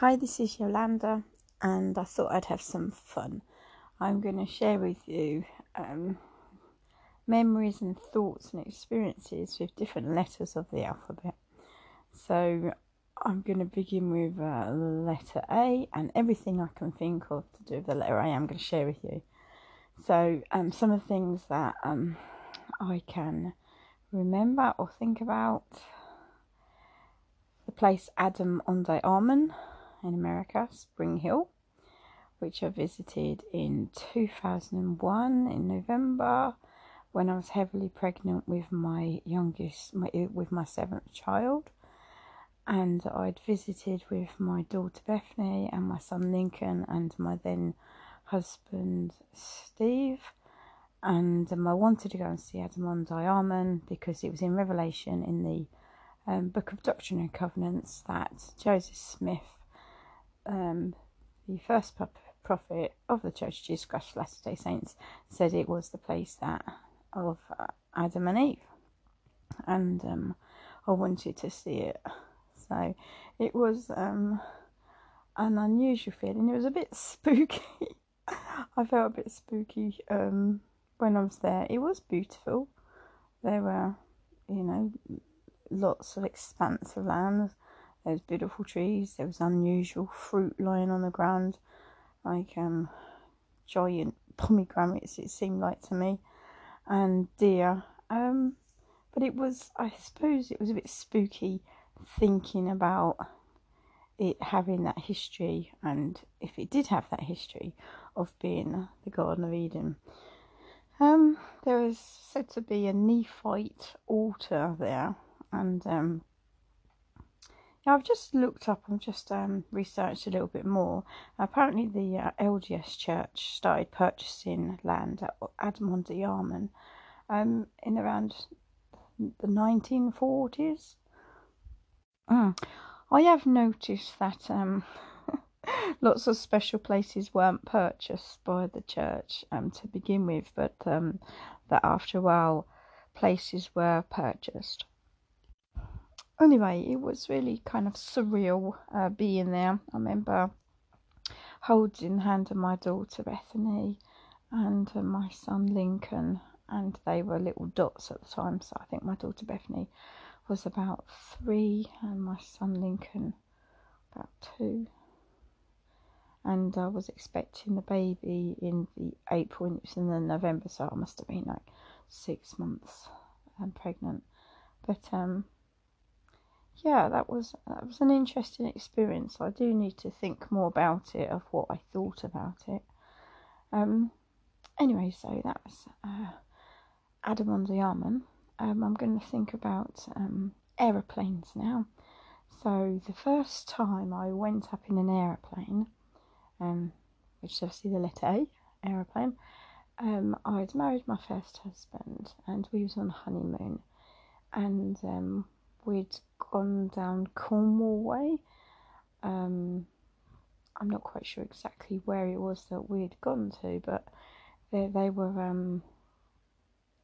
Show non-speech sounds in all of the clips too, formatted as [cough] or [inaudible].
Hi, this is Yolanda, and I thought I'd have some fun. I'm going to share with you um, memories and thoughts and experiences with different letters of the alphabet. So, I'm going to begin with uh, letter A, and everything I can think of to do with the letter A, I'm going to share with you. So, um, some of the things that um, I can remember or think about the place Adam Ondi Ahman in America, Spring Hill, which I visited in 2001 in November when I was heavily pregnant with my youngest, my, with my seventh child. And I'd visited with my daughter Bethany and my son Lincoln and my then husband Steve. And um, I wanted to go and see Adam Ondi Ahman because it was in Revelation in the um, Book of Doctrine and Covenants that Joseph Smith um, the first prophet of the Church of Jesus Christ of Latter day Saints said it was the place that of uh, Adam and Eve, and um, I wanted to see it. So it was um, an unusual feeling. It was a bit [laughs] spooky. I felt a bit spooky um, when I was there. It was beautiful. There were, you know, lots of expanse of land there was beautiful trees. There was unusual fruit lying on the ground, like um, giant pomegranates. It seemed like to me, and deer. Um, but it was, I suppose, it was a bit spooky thinking about it having that history, and if it did have that history of being the Garden of Eden. Um, there is said to be a Nephite altar there, and um, I've just looked up and just um, researched a little bit more. Apparently, the uh, LDS Church started purchasing land at Adam Ondi Ahman um, in around the 1940s. Mm. I have noticed that um, [laughs] lots of special places weren't purchased by the church um, to begin with, but um, that after a while places were purchased anyway, it was really kind of surreal uh, being there. I remember holding the hand of my daughter Bethany and uh, my son Lincoln, and they were little dots at the time. So I think my daughter Bethany was about three, and my son Lincoln about two. And I was expecting the baby in the April, and it was in the November, so I must have been like six months and pregnant. But um, yeah, that was that was an interesting experience. I do need to think more about it of what I thought about it. Um, anyway, so that was uh, Adam Ondi Ahman. Um, I'm going to think about um, aeroplanes now. So the first time I went up in an aeroplane, um, which is obviously the letter A, aeroplane. Um, I'd married my first husband, and we was on honeymoon, and um, we'd gone down Cornwall way. Um, I'm not quite sure exactly where it was that we'd gone to, but they, they were um,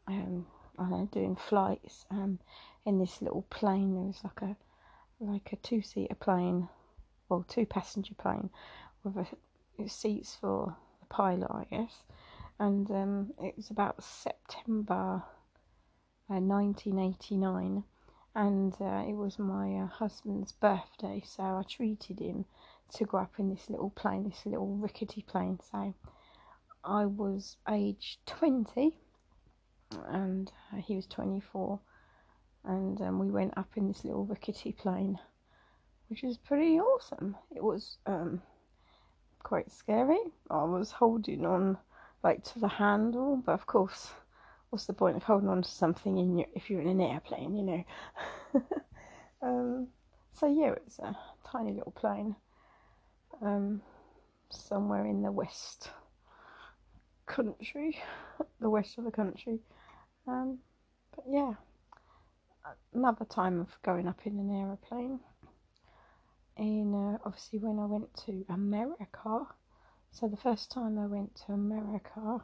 um, I know, doing flights um, in this little plane. There was like a like a two seater plane, well, two passenger plane with a, seats for the pilot, I guess. And um, it was about September uh, 1989 and uh, it was my uh, husband's birthday, so I treated him to go up in this little plane, this little rickety plane. So I was age 20 and uh, he was 24, and um, we went up in this little rickety plane, which was pretty awesome. It was um, quite scary. I was holding on like to the handle, but of course what's the point of holding on to something in your, if you're in an airplane, you know? [laughs] um, so yeah, it's a tiny little plane um, somewhere in the west country, [laughs] the west of the country. Um, but yeah, another time of going up in an aeroplane. And uh, obviously when I went to America. So the first time I went to America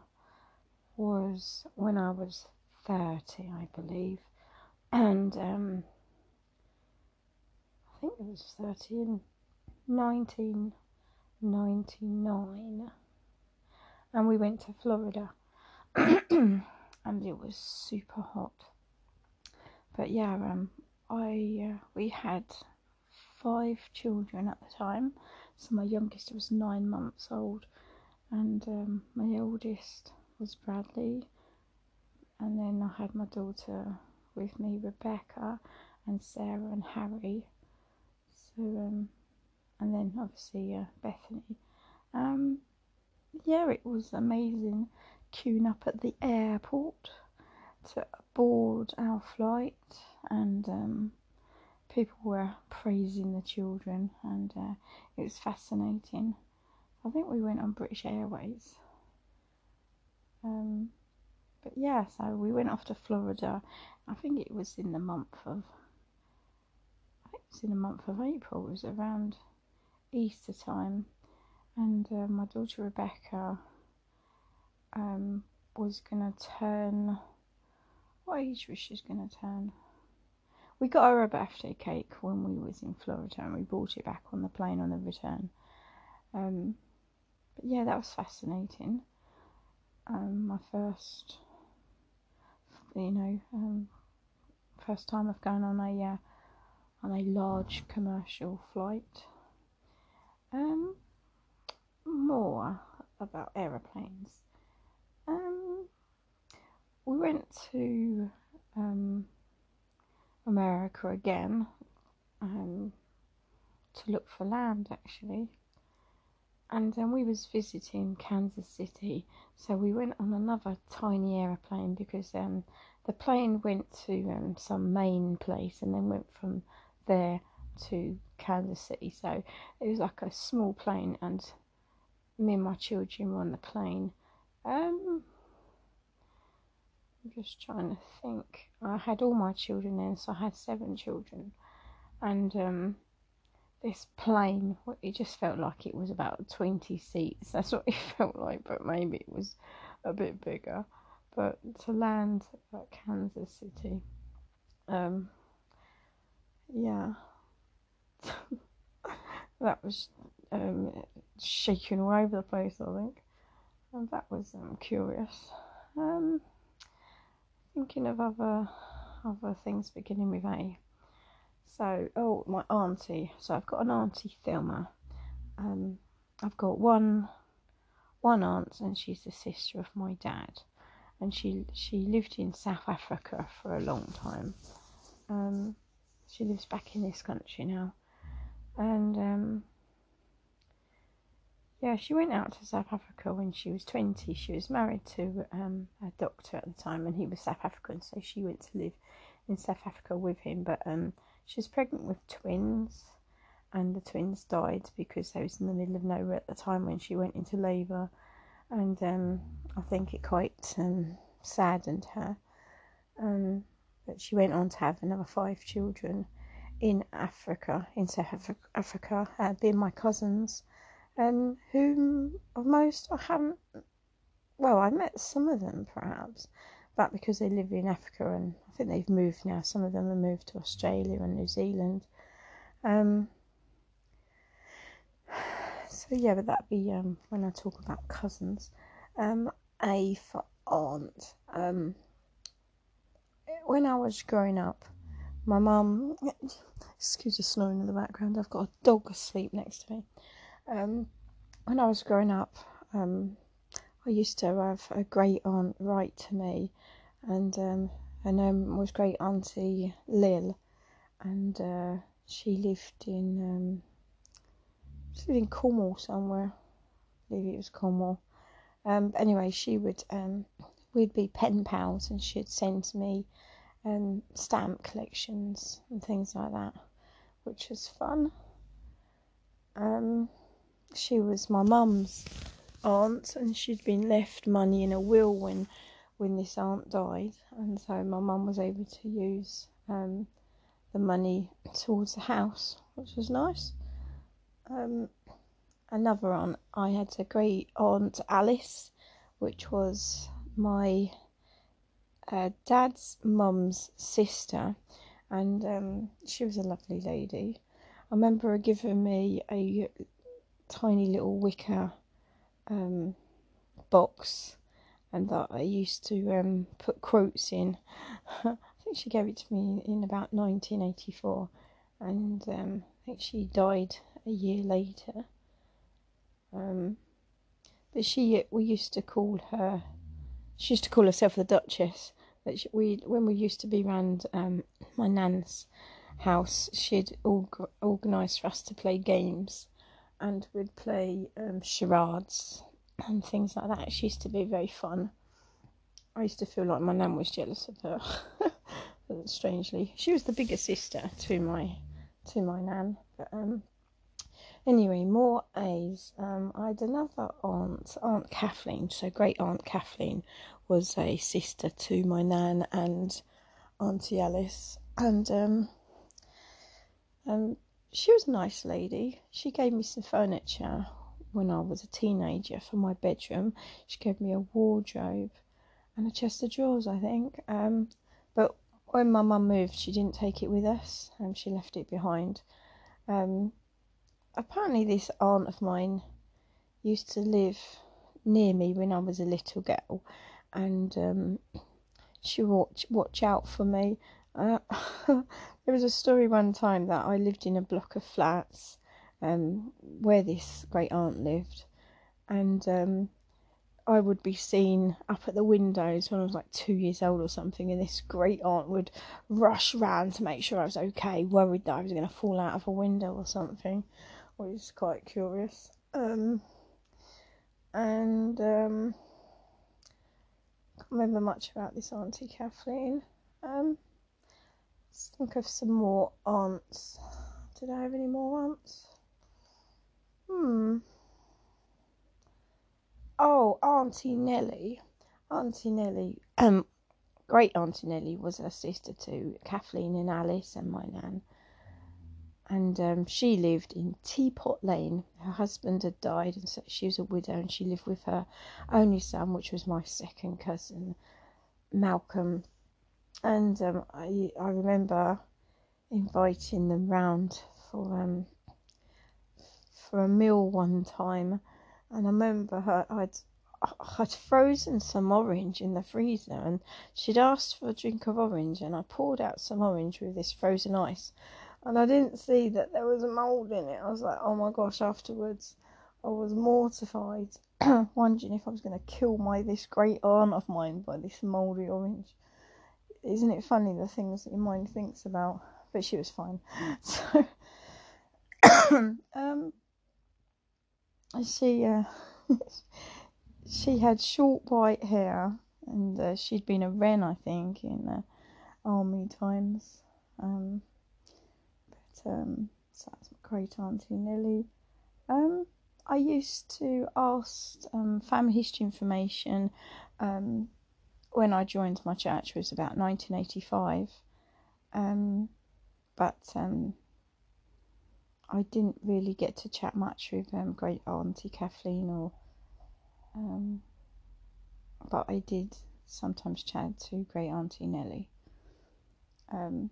was when I was 30, I believe. And um, I think it was 30 in 1999 and we went to Florida [clears throat] and it was super hot. But yeah, um, I uh, we had five children at the time. So my youngest was nine months old, and um, my oldest was Bradley, and then I had my daughter with me, Rebecca, and Sarah and Harry. So um, and then obviously uh, Bethany. Um, yeah, it was amazing queuing up at the airport to board our flight, and um, people were praising the children, and uh, it was fascinating. I think we went on British Airways. Um, but yeah, so we went off to Florida. I think it was in the month of, I think it was in the month of April. It was around Easter time, and uh, my daughter Rebecca um, was gonna turn. What age was she gonna turn? We got her a birthday cake when we was in Florida, and we brought it back on the plane on the return. Um, but yeah, that was fascinating. Um, my first, you know, um, first time of going on a uh, on a large commercial flight. Um, more about aeroplanes. Um, we went to um, America again um, to look for land actually, and then we was visiting Kansas City, so we went on another tiny aeroplane because um, the plane went to um, some main place and then went from there to Kansas City. So it was like a small plane, and me and my children were on the plane. Um, I'm just trying to think. I had all my children then, so I had seven children, and um, this plane, it just felt like it was about 20 seats. [laughs] That's what it felt like, but maybe it was a bit bigger. But to land at Kansas City, um, yeah, [laughs] that was um, shaking all over the place, I think. And that was um, curious. Um, thinking of other other things beginning with A. So, oh, my auntie. So I've got an auntie Thelma. Um, I've got one one aunt, and she's the sister of my dad, and she she lived in South Africa for a long time. Um, she lives back in this country now, and um, yeah, she went out to South Africa when she was 20. She was married to um, a doctor at the time, and he was South African, so she went to live in South Africa with him. But um, she was pregnant with twins, and the twins died because they was in the middle of nowhere at the time when she went into labour, and um, I think it quite um, saddened her. Um, but she went on to have another five children in Africa, in South Africa, uh, being my cousins um, whom of most I haven't. Well, I met some of them perhaps, but because they live in Africa and I think they've moved now. Some of them have moved to Australia and New Zealand. Um, so yeah, but that'd be um, when I talk about cousins. Um, a for aunt. Um, when I was growing up, my mum. Excuse the snoring in the background. I've got a dog asleep next to me. Um, when I was growing up, um, I used to have a great aunt write to me, and um, her name was Great Auntie Lil, and uh, she lived in um, she lived in Cornwall somewhere. I believe it was Cornwall. Um, anyway, she would um, we'd be pen pals, and she'd send me um, stamp collections and things like that, which was fun. Um, she was my mum's aunt and she'd been left money in a will when when this aunt died. And so my mum was able to use um, the money towards the house which was nice. Um, another aunt i had a great aunt alice which was my uh, dad's mum's sister. And um, she was a lovely lady. I remember her giving me a tiny little wicker um, box and that I used to um, put quotes in. [laughs] I think she gave it to me in about 1984, and um, I think she died a year later. Um, but she, we used to call her, she used to call herself the Duchess. But she, we, when we used to be around um, my nan's house, she'd org- organise for us to play games, and we'd play um, charades and things like that. She used to be very fun. I used to feel like my nan was jealous of her. [laughs] Strangely, she was the bigger sister to my to my nan. But um, anyway, more A's. Um, I had another aunt, Aunt Kathleen. So great Aunt Kathleen was a sister to my nan and Auntie Alice, and um, um, she was a nice lady. She gave me some furniture when I was a teenager for my bedroom. She gave me a wardrobe and a chest of drawers, I think. Um, but when my mum moved, she didn't take it with us. and she left it behind. Um, apparently, this aunt of mine used to live near me when I was a little girl, and um, she watch watch out for me. Uh, [laughs] there was a story one time that I lived in a block of flats um, where this great aunt lived, and um, I would be seen up at the windows when I was like two years old or something, and this great aunt would rush round to make sure I was okay, worried that I was going to fall out of a window or something, which is quite curious. Um, and um, can't remember much about this Auntie Kathleen. Um, let's think of some more aunts. Did I have any more aunts? Hmm. Oh, Auntie Nellie. Auntie Nellie. Um, great Auntie Nellie was a sister to Kathleen and Alice and my nan. And um, she lived in Teapot Lane. Her husband had died, and so she was a widow, and she lived with her only son, which was my second cousin, Malcolm. And um, I I remember inviting them round for um, for a meal one time, and I remember her, I'd I'd frozen some orange in the freezer, and she'd asked for a drink of orange, and I poured out some orange with this frozen ice, and I didn't see that there was a mold in it. I was like, oh my gosh! Afterwards, I was mortified, [clears throat] wondering if I was going to kill my this great aunt of mine by this mouldy orange. Isn't it funny the things that your mind thinks about? But she was fine. [laughs] So, [coughs] um, she uh, [laughs] she had short white hair and uh, she'd been a wren I think in uh, army times um, but um, so that's my great auntie Nellie um, I used to ask um, family history information um, when I joined my church was about 1985 um, but um, I didn't really get to chat much with um, great auntie Kathleen or um, but I did sometimes chat to great auntie Nellie. Um,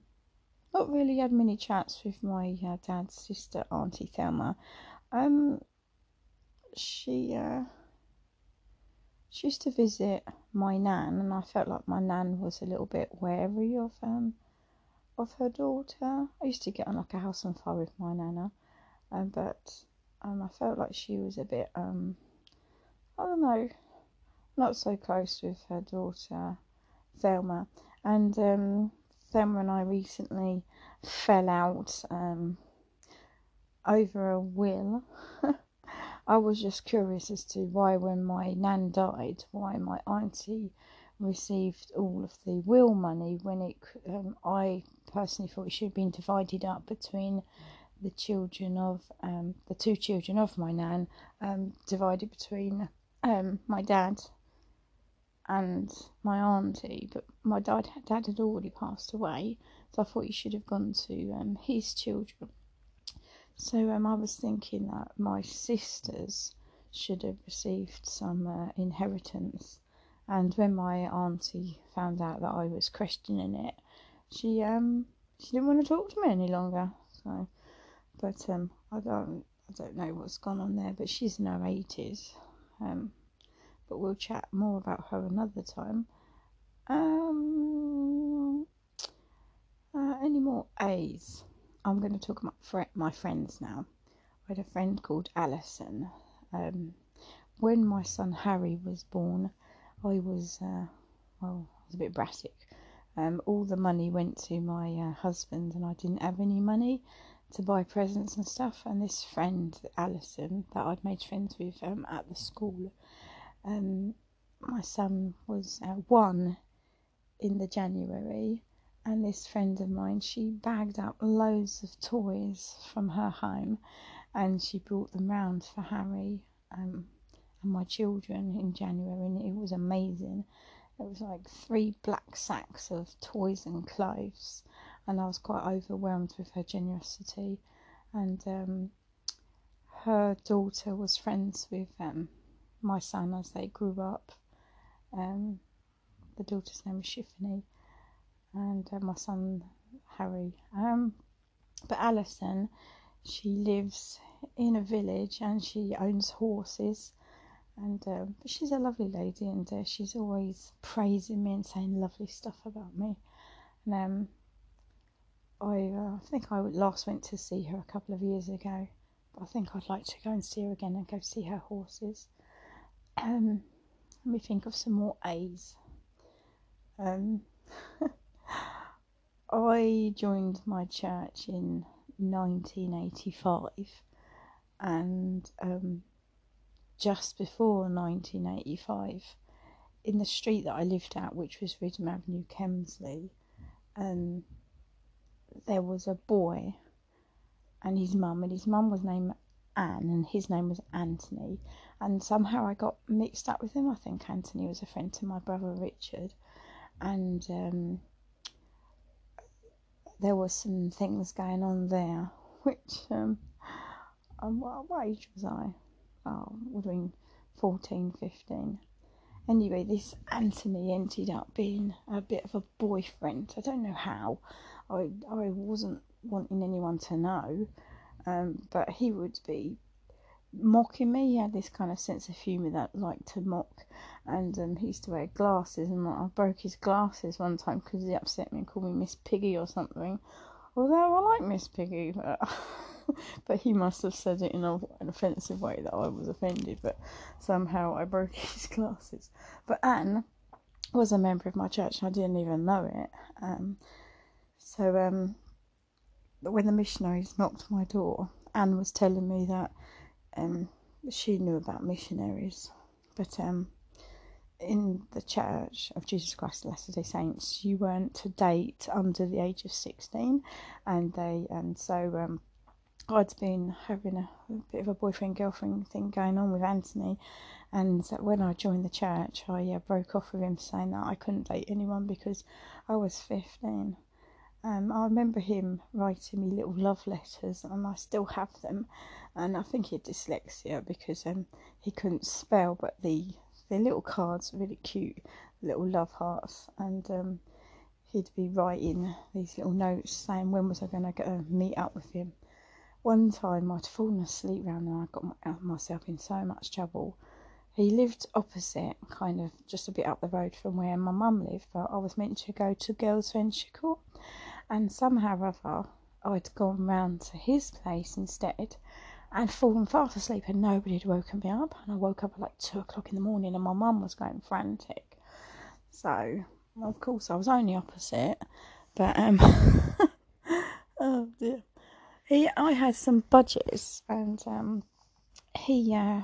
not really had many chats with my uh, dad's sister auntie Thelma. Um, she uh, she used to visit my nan, and I felt like my nan was a little bit wary of um of her daughter. I used to get on like a house on fire with my nana, um, but um, I felt like she was a bit, um, I don't know, not so close with her daughter Thelma. And um, Thelma and I recently fell out um, over a will. [laughs] I was just curious as to why, when my nan died, why my auntie received all of the will money when it um, I personally thought it should have been divided up between the children of um, the two children of my nan, um, divided between um, my dad and my auntie. But my dad, dad had already passed away, so I thought he should have gone to um, his children. So um, I was thinking that my sisters should have received some uh, inheritance. And when my auntie found out that I was questioning it, she um she didn't want to talk to me any longer. So but um, I don't I don't know what's gone on there. But she's in her eighties. Um, but we'll chat more about her another time. Um, uh, any more A's? I'm going to talk about my friends now. I had a friend called Alison. Um, when my son Harry was born, I was, uh, well, I was a bit brassic. Um, all the money went to my uh, husband, and I didn't have any money to buy presents and stuff. And this friend, Alison, that I'd made friends with um, at the school, um, my son was uh, one in the January, and this friend of mine, she bagged up loads of toys from her home, and she brought them round for Harry um, and my children in January, and it was amazing. It was like three black sacks of toys and clothes, and I was quite overwhelmed with her generosity. And um, her daughter was friends with um, my son as they grew up. Um, the daughter's name was Shiffany, and uh, my son Harry. Um, but Alison, she lives in a village and she owns horses. And uh, she's a lovely lady, and uh, she's always praising me and saying lovely stuff about me. And um, I uh, think I last went to see her a couple of years ago, but I think I'd like to go and see her again and go see her horses. Um, let me think of some more A's. Um, [laughs] I joined my church in 1985, and um, just before 1985, in the street that I lived at, which was Ridham Avenue, Kemsley, um, there was a boy and his mum, and his mum was named Anne, and his name was Anthony. And somehow I got mixed up with him. I think Anthony was a friend to my brother Richard, and um, there was some things going on there, [laughs] which um, um what, what age was I? Oh, would have been 14, 15. Anyway, this Anthony ended up being a bit of a boyfriend. I don't know how. I I wasn't wanting anyone to know, um, but he would be mocking me. He had this kind of sense of humour that liked to mock, and um, he used to wear glasses. And I broke his glasses one time because he upset me and called me Miss Piggy or something. Although I like Miss Piggy, but, [laughs] but he must have said it in a, an offensive way that I was offended. But somehow I broke [laughs] his glasses. But Anne was a member of my church, and I didn't even know it. Um, so um, when the missionaries knocked my door, Anne was telling me that um, she knew about missionaries, but um, in the Church of Jesus Christ of Latter Day Saints, you weren't to date under the age of sixteen, and they and so um, I'd been having a, a bit of a boyfriend girlfriend thing going on with Anthony, and when I joined the church, I uh, broke off with him saying that I couldn't date anyone because I was fifteen. Um, I remember him writing me little love letters, and I still have them. And I think he had dyslexia because um, he couldn't spell, but the the little cards really cute, little love hearts, and um, he'd be writing these little notes saying when was I going to go meet up with him. One time I'd fallen asleep round and I got my, myself in so much trouble. He lived opposite, kind of just a bit up the road from where my mum lived, but I was meant to go to Girls Venture Corps and somehow or other I'd gone round to his place instead and fallen fast asleep and nobody had woken me up and I woke up at like two o'clock in the morning and my mum was going frantic. So of course I was only opposite but um [laughs] oh dear. He I had some budgies and um he uh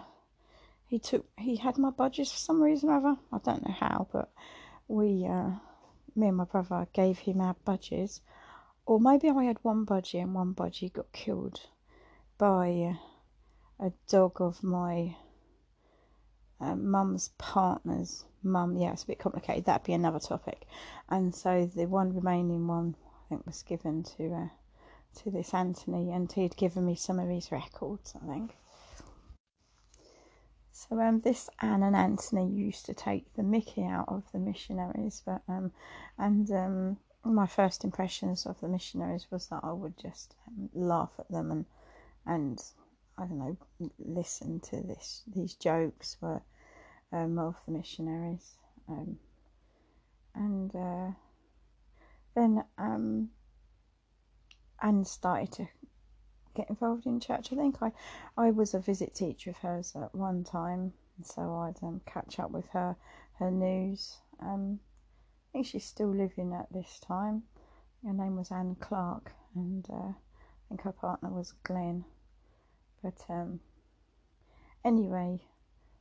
he took he had my budgies for some reason or other. I don't know how but we uh me and my brother gave him our budgies, or maybe I had one budgie and one budgie got killed by a dog of my uh, mum's partner's mum. Yeah, it's a bit complicated. That'd be another topic. And so the one remaining one, I think, was given to uh, to this Anthony, and he'd given me some of his records. I think. So um, this Anne and Anthony used to take the Mickey out of the missionaries, but um, and um, my first impressions of the missionaries was that I would just um, laugh at them and and I don't know, listen to this these jokes were um, of the missionaries, um, and uh, then um, and started to get involved in church. I think I I was a visit teacher of hers at one time, so I'd um, catch up with her, her news. Think she's still living at this time. Her name was Anne Clark, and uh, I think her partner was Glenn. But um, anyway,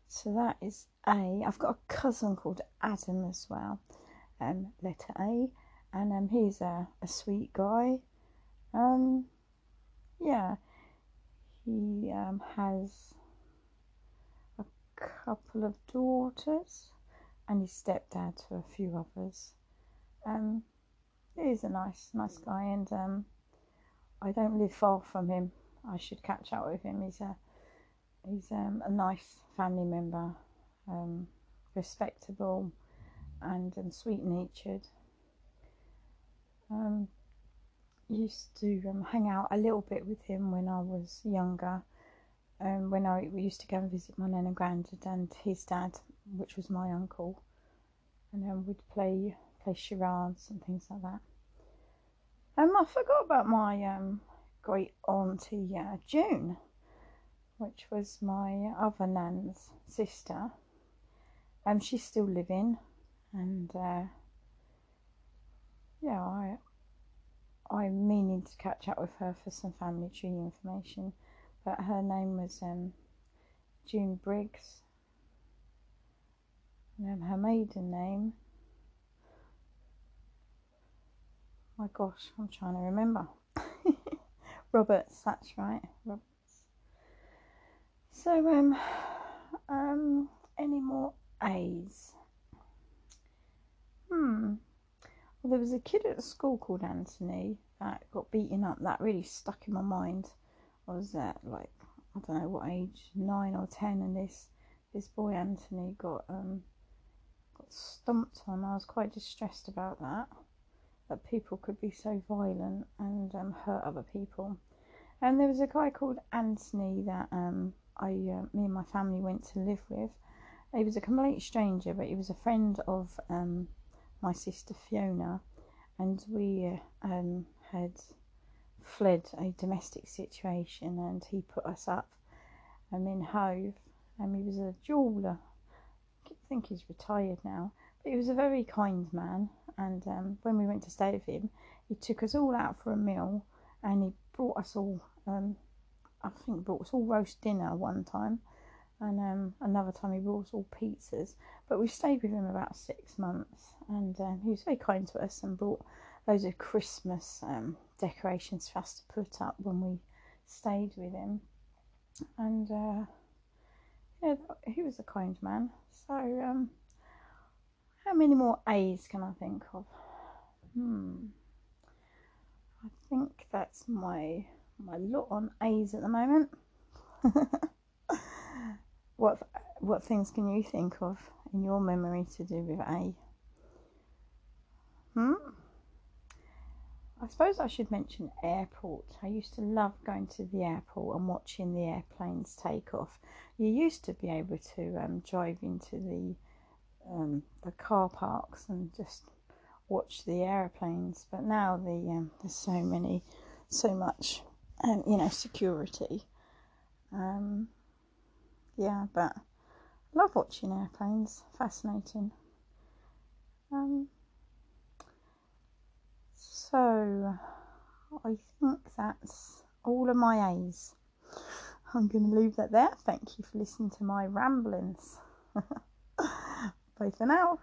so that is A. I've got a cousin called Adam as well, um, letter A, and um, he's a, a sweet guy. Um, yeah, he um, has a couple of daughters, and his stepdad to a few others. Um, he's a nice, nice guy, and um, I don't live far from him. I should catch up with him. He's a he's um, a nice family member, um, respectable, and um, sweet natured. Um, used to um, hang out a little bit with him when I was younger. Um, when I we used to go and visit my nan and granddad and his dad, which was my uncle, and then we'd play play charades and things like that. Um, I forgot about my um great auntie uh, June, which was my other nan's sister. Um, she's still living, and uh, yeah, I I'm meaning to catch up with her for some family tree information, but her name was um, June Briggs. Um, her maiden name. My gosh, I'm trying to remember. [laughs] Roberts, that's right, Roberts. So, um, um, any more A's? Hmm. Well, there was a kid at school called Anthony that got beaten up. That really stuck in my mind. I was at like I don't know what age, nine or ten, and this this boy Anthony got um got stomped on. I was quite distressed about that that people could be so violent and um, hurt other people. And there was a guy called Anthony that um, I, uh, me and my family went to live with. He was a complete stranger, but he was a friend of um, my sister Fiona, and we uh, um, had fled a domestic situation, and he put us up um, in Hove. And he was a jeweller. Think he's retired now, but he was a very kind man and um, when we went to stay with him, he took us all out for a meal, and he brought us all. Um, I think brought us all roast dinner one time, and um, another time he brought us all pizzas. But we stayed with him about six months, and um, he was very kind to us and brought loads of Christmas um, decorations for us to put up when we stayed with him. And uh, yeah, he was a kind man. So um, how many more A's can I think of? Hmm. I think that's my my lot on A's at the moment. [laughs] what what things can you think of in your memory to do with A? Hmm. I suppose I should mention airport. I used to love going to the airport and watching the airplanes take off. You used to be able to um, drive into the um, the car parks and just watch the aeroplanes. But now the um, there's so many, so much, um, you know, security. Um, yeah, but love watching airplanes. Fascinating. Um, so I think that's all of my A's. I'm going to leave that there. Thank you for listening to my ramblings. [laughs] Bye for now.